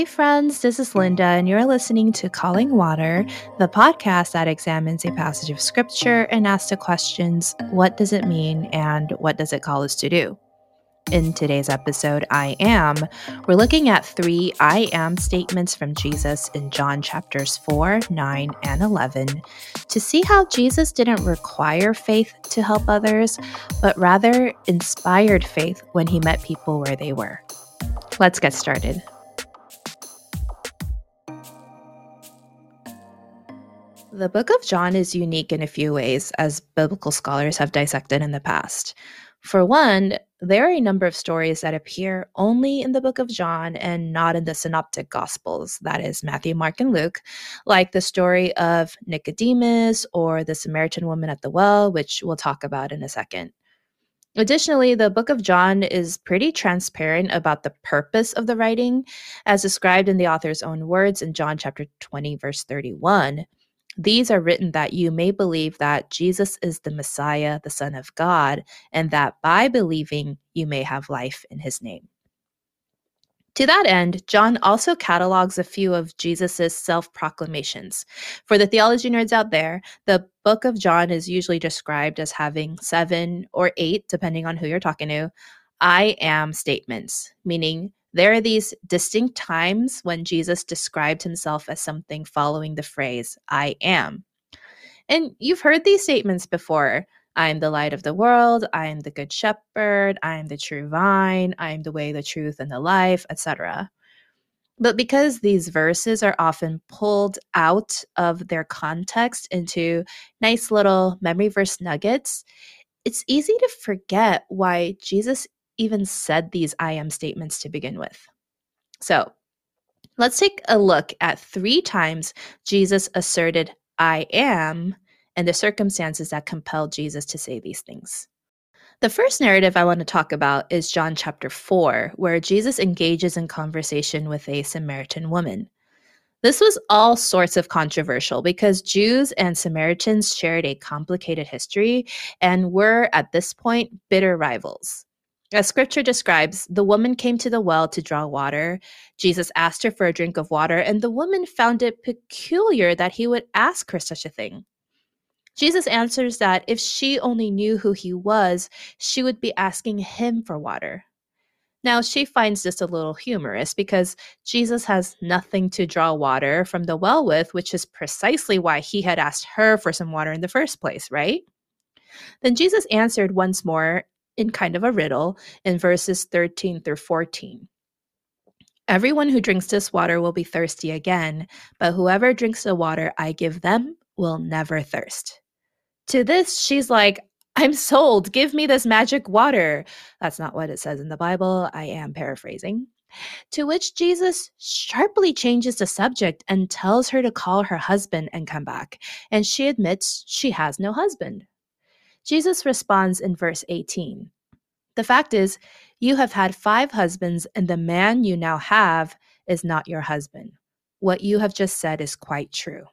Hey, friends, this is Linda, and you're listening to Calling Water, the podcast that examines a passage of scripture and asks the questions what does it mean and what does it call us to do? In today's episode, I am, we're looking at three I am statements from Jesus in John chapters 4, 9, and 11 to see how Jesus didn't require faith to help others, but rather inspired faith when he met people where they were. Let's get started. The book of John is unique in a few ways, as biblical scholars have dissected in the past. For one, there are a number of stories that appear only in the book of John and not in the synoptic gospels, that is, Matthew, Mark, and Luke, like the story of Nicodemus or the Samaritan woman at the well, which we'll talk about in a second. Additionally, the book of John is pretty transparent about the purpose of the writing, as described in the author's own words in John chapter 20, verse 31. These are written that you may believe that Jesus is the Messiah, the Son of God, and that by believing you may have life in his name. To that end, John also catalogs a few of Jesus' self proclamations. For the theology nerds out there, the book of John is usually described as having seven or eight, depending on who you're talking to, I am statements, meaning there are these distinct times when Jesus described himself as something following the phrase, I am. And you've heard these statements before. I am the light of the world. I am the good shepherd. I am the true vine. I am the way, the truth, and the life, etc. But because these verses are often pulled out of their context into nice little memory verse nuggets, it's easy to forget why Jesus even said these I am statements to begin with. So let's take a look at three times Jesus asserted I am and the circumstances that compelled Jesus to say these things. The first narrative I want to talk about is John chapter 4, where Jesus engages in conversation with a Samaritan woman. This was all sorts of controversial because Jews and Samaritans shared a complicated history and were, at this point, bitter rivals. As scripture describes, the woman came to the well to draw water. Jesus asked her for a drink of water, and the woman found it peculiar that he would ask her such a thing. Jesus answers that if she only knew who he was, she would be asking him for water. Now, she finds this a little humorous because Jesus has nothing to draw water from the well with, which is precisely why he had asked her for some water in the first place, right? Then Jesus answered once more in kind of a riddle in verses 13 through 14. Everyone who drinks this water will be thirsty again, but whoever drinks the water I give them will never thirst. To this, she's like, I'm sold. Give me this magic water. That's not what it says in the Bible. I am paraphrasing. To which Jesus sharply changes the subject and tells her to call her husband and come back. And she admits she has no husband. Jesus responds in verse 18 The fact is, you have had five husbands, and the man you now have is not your husband. What you have just said is quite true.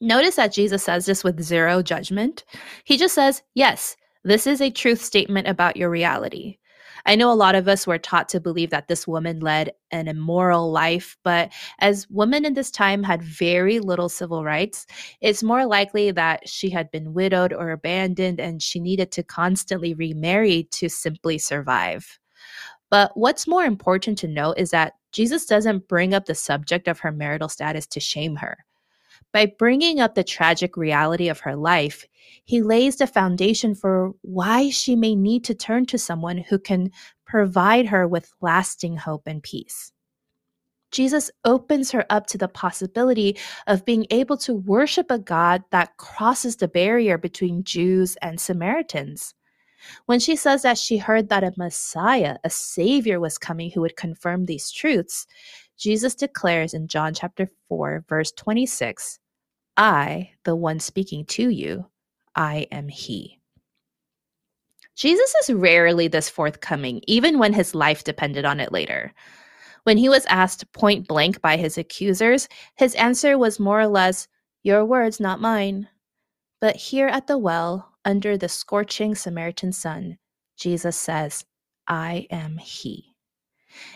Notice that Jesus says this with zero judgment. He just says, Yes, this is a truth statement about your reality. I know a lot of us were taught to believe that this woman led an immoral life, but as women in this time had very little civil rights, it's more likely that she had been widowed or abandoned and she needed to constantly remarry to simply survive. But what's more important to note is that Jesus doesn't bring up the subject of her marital status to shame her. By bringing up the tragic reality of her life, he lays the foundation for why she may need to turn to someone who can provide her with lasting hope and peace. Jesus opens her up to the possibility of being able to worship a God that crosses the barrier between Jews and Samaritans. When she says that she heard that a Messiah, a Savior, was coming who would confirm these truths, Jesus declares in John chapter 4, verse 26 I, the one speaking to you, I am He. Jesus is rarely this forthcoming, even when his life depended on it later. When he was asked point blank by his accusers, his answer was more or less, Your words, not mine. But here at the well, under the scorching Samaritan sun, Jesus says, I am He.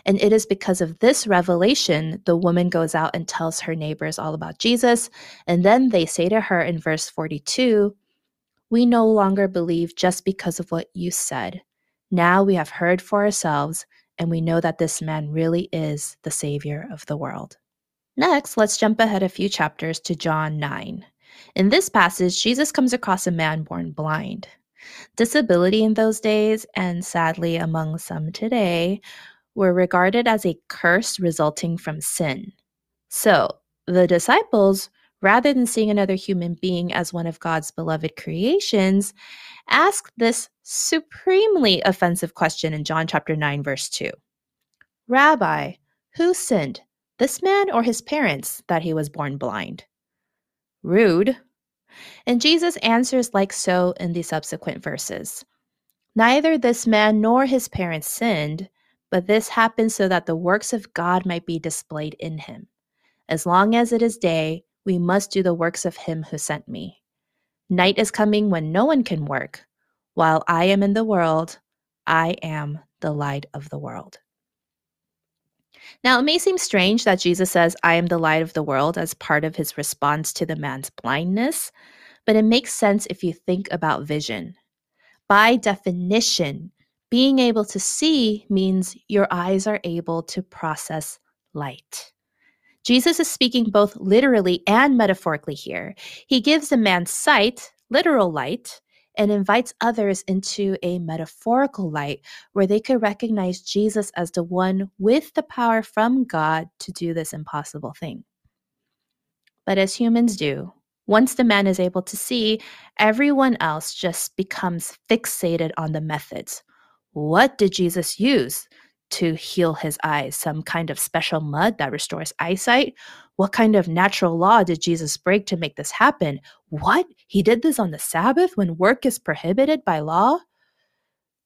And it is because of this revelation, the woman goes out and tells her neighbors all about Jesus. And then they say to her in verse 42 We no longer believe just because of what you said. Now we have heard for ourselves, and we know that this man really is the Savior of the world. Next, let's jump ahead a few chapters to John 9. In this passage, Jesus comes across a man born blind. Disability in those days, and sadly among some today, were regarded as a curse resulting from sin. So, the disciples, rather than seeing another human being as one of God's beloved creations, asked this supremely offensive question in John chapter 9 verse 2. Rabbi, who sinned, this man or his parents, that he was born blind? Rude. And Jesus answers like so in the subsequent verses. Neither this man nor his parents sinned, but this happened so that the works of God might be displayed in him. As long as it is day, we must do the works of him who sent me. Night is coming when no one can work. While I am in the world, I am the light of the world. Now, it may seem strange that Jesus says, I am the light of the world as part of his response to the man's blindness, but it makes sense if you think about vision. By definition, being able to see means your eyes are able to process light. Jesus is speaking both literally and metaphorically here. He gives a man sight, literal light, and invites others into a metaphorical light where they could recognize Jesus as the one with the power from God to do this impossible thing. But as humans do, once the man is able to see, everyone else just becomes fixated on the methods what did Jesus use to heal his eyes? Some kind of special mud that restores eyesight? What kind of natural law did Jesus break to make this happen? What? He did this on the Sabbath when work is prohibited by law?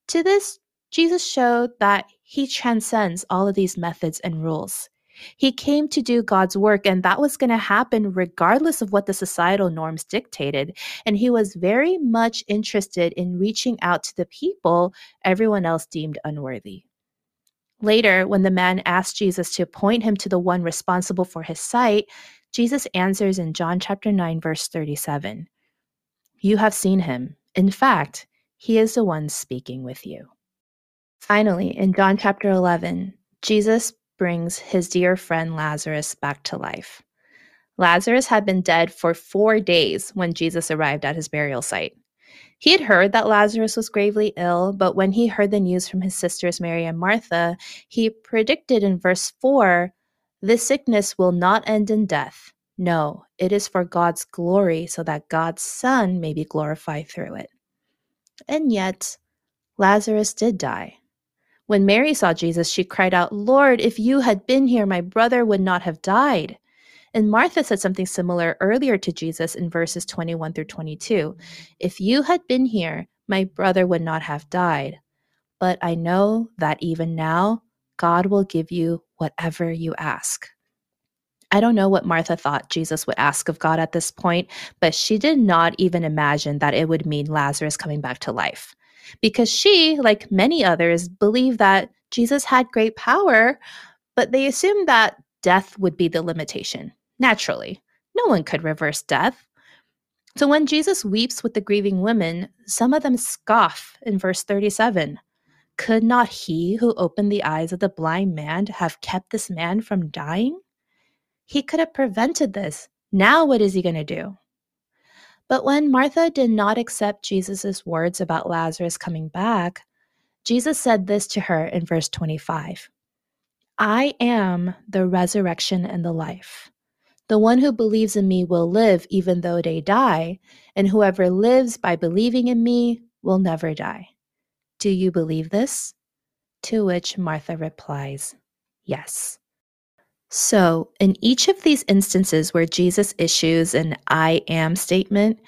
To this, Jesus showed that he transcends all of these methods and rules. He came to do God's work, and that was going to happen regardless of what the societal norms dictated. And he was very much interested in reaching out to the people everyone else deemed unworthy. Later, when the man asked Jesus to point him to the one responsible for his sight, Jesus answers in John chapter 9 verse 37. You have seen him. In fact, he is the one speaking with you. Finally, in John chapter 11, Jesus brings his dear friend Lazarus back to life. Lazarus had been dead for four days when Jesus arrived at his burial site. He had heard that Lazarus was gravely ill, but when he heard the news from his sisters Mary and Martha, he predicted in verse 4 This sickness will not end in death. No, it is for God's glory, so that God's Son may be glorified through it. And yet, Lazarus did die. When Mary saw Jesus, she cried out, Lord, if you had been here, my brother would not have died. And Martha said something similar earlier to Jesus in verses 21 through 22. If you had been here, my brother would not have died. But I know that even now, God will give you whatever you ask. I don't know what Martha thought Jesus would ask of God at this point, but she did not even imagine that it would mean Lazarus coming back to life because she, like many others, believed that Jesus had great power, but they assumed that death would be the limitation. Naturally, no one could reverse death. So when Jesus weeps with the grieving women, some of them scoff in verse 37. Could not he who opened the eyes of the blind man have kept this man from dying? He could have prevented this. Now, what is he going to do? But when Martha did not accept Jesus' words about Lazarus coming back, Jesus said this to her in verse 25 I am the resurrection and the life. The one who believes in me will live even though they die, and whoever lives by believing in me will never die. Do you believe this? To which Martha replies, Yes. So, in each of these instances where Jesus issues an I am statement,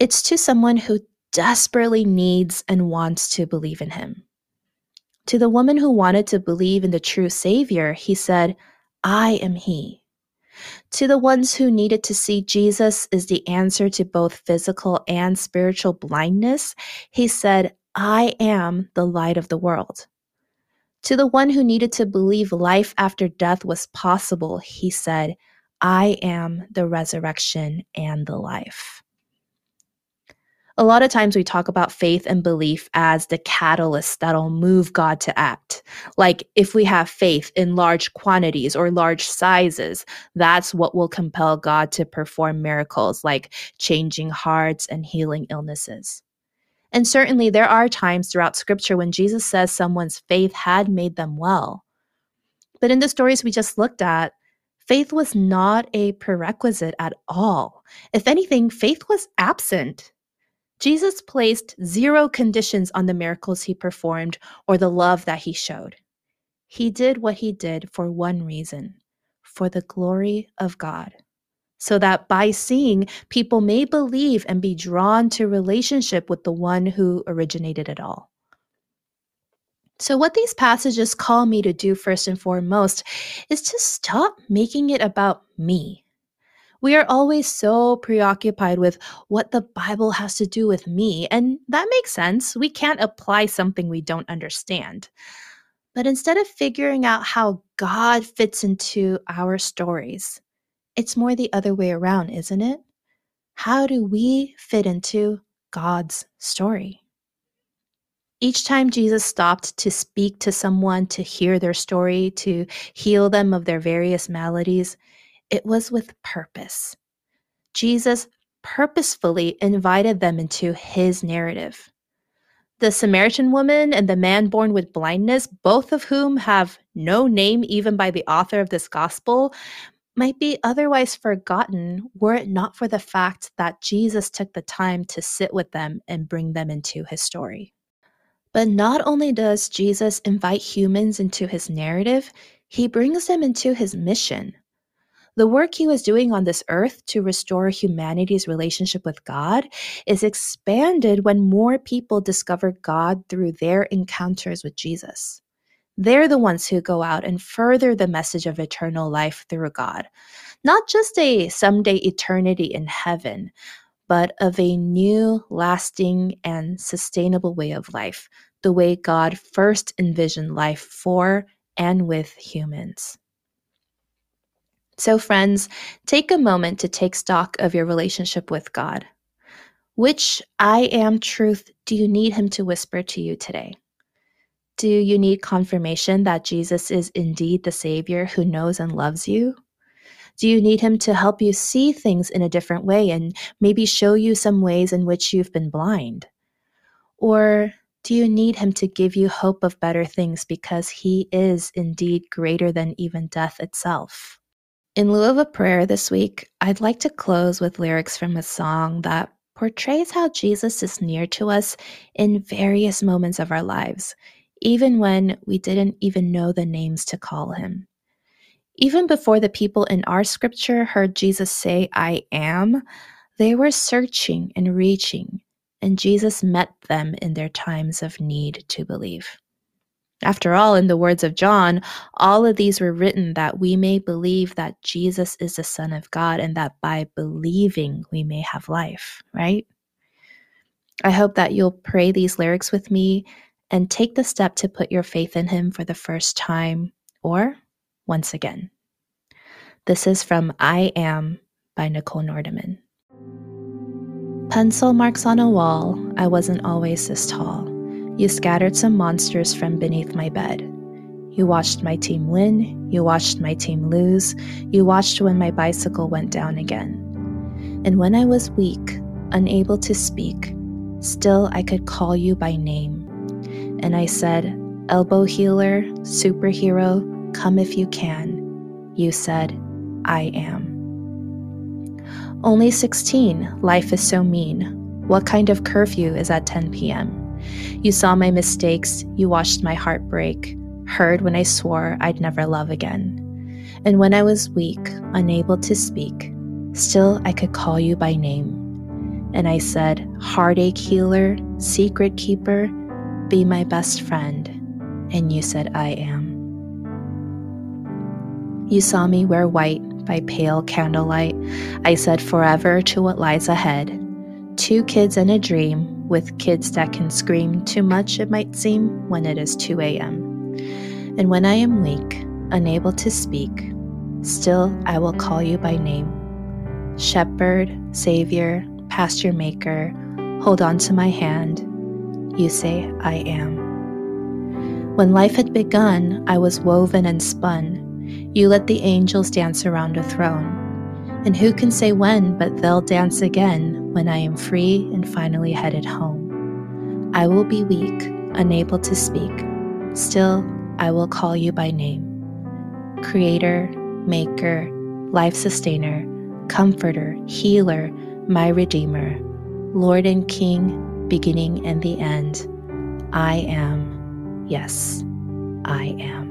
it's to someone who desperately needs and wants to believe in him. To the woman who wanted to believe in the true Savior, he said, I am he. To the ones who needed to see Jesus is the answer to both physical and spiritual blindness, he said, I am the light of the world. To the one who needed to believe life after death was possible, he said, I am the resurrection and the life a lot of times we talk about faith and belief as the catalyst that'll move God to act. Like if we have faith in large quantities or large sizes, that's what will compel God to perform miracles like changing hearts and healing illnesses. And certainly there are times throughout scripture when Jesus says someone's faith had made them well. But in the stories we just looked at, faith was not a prerequisite at all. If anything, faith was absent. Jesus placed zero conditions on the miracles he performed or the love that he showed. He did what he did for one reason for the glory of God, so that by seeing, people may believe and be drawn to relationship with the one who originated it all. So, what these passages call me to do first and foremost is to stop making it about me we are always so preoccupied with what the Bible has to do with me, and that makes sense. We can't apply something we don't understand. But instead of figuring out how God fits into our stories, it's more the other way around, isn't it? How do we fit into God's story? Each time Jesus stopped to speak to someone, to hear their story, to heal them of their various maladies, it was with purpose. Jesus purposefully invited them into his narrative. The Samaritan woman and the man born with blindness, both of whom have no name even by the author of this gospel, might be otherwise forgotten were it not for the fact that Jesus took the time to sit with them and bring them into his story. But not only does Jesus invite humans into his narrative, he brings them into his mission. The work he was doing on this earth to restore humanity's relationship with God is expanded when more people discover God through their encounters with Jesus. They're the ones who go out and further the message of eternal life through God. Not just a someday eternity in heaven, but of a new, lasting, and sustainable way of life, the way God first envisioned life for and with humans. So, friends, take a moment to take stock of your relationship with God. Which I am truth do you need Him to whisper to you today? Do you need confirmation that Jesus is indeed the Savior who knows and loves you? Do you need Him to help you see things in a different way and maybe show you some ways in which you've been blind? Or do you need Him to give you hope of better things because He is indeed greater than even death itself? In lieu of a prayer this week, I'd like to close with lyrics from a song that portrays how Jesus is near to us in various moments of our lives, even when we didn't even know the names to call him. Even before the people in our scripture heard Jesus say, I am, they were searching and reaching, and Jesus met them in their times of need to believe. After all, in the words of John, all of these were written that we may believe that Jesus is the Son of God and that by believing we may have life, right? I hope that you'll pray these lyrics with me and take the step to put your faith in Him for the first time or once again. This is from I Am by Nichole Nordeman. Pencil marks on a wall, I wasn't always this tall. You scattered some monsters from beneath my bed. You watched my team win. You watched my team lose. You watched when my bicycle went down again. And when I was weak, unable to speak, still I could call you by name. And I said, Elbow healer, superhero, come if you can. You said, I am. Only 16, life is so mean. What kind of curfew is at 10 p.m.? You saw my mistakes, you watched my heart break, heard when I swore I'd never love again. And when I was weak, unable to speak, still I could call you by name. And I said, Heartache healer, secret keeper, be my best friend. And you said, I am. You saw me wear white by pale candlelight. I said forever to what lies ahead. Two kids and a dream with kids that can scream too much, it might seem, when it is 2 a.m. And when I am weak, unable to speak, still I will call you by name. Shepherd, Savior, Pasture Maker, hold on to my hand. You say, I am. When life had begun, I was woven and spun. You let the angels dance around a throne. And who can say when, but they'll dance again when I am free and finally headed home. I will be weak, unable to speak. Still, I will call you by name Creator, Maker, Life Sustainer, Comforter, Healer, my Redeemer, Lord and King, beginning and the end. I am. Yes, I am.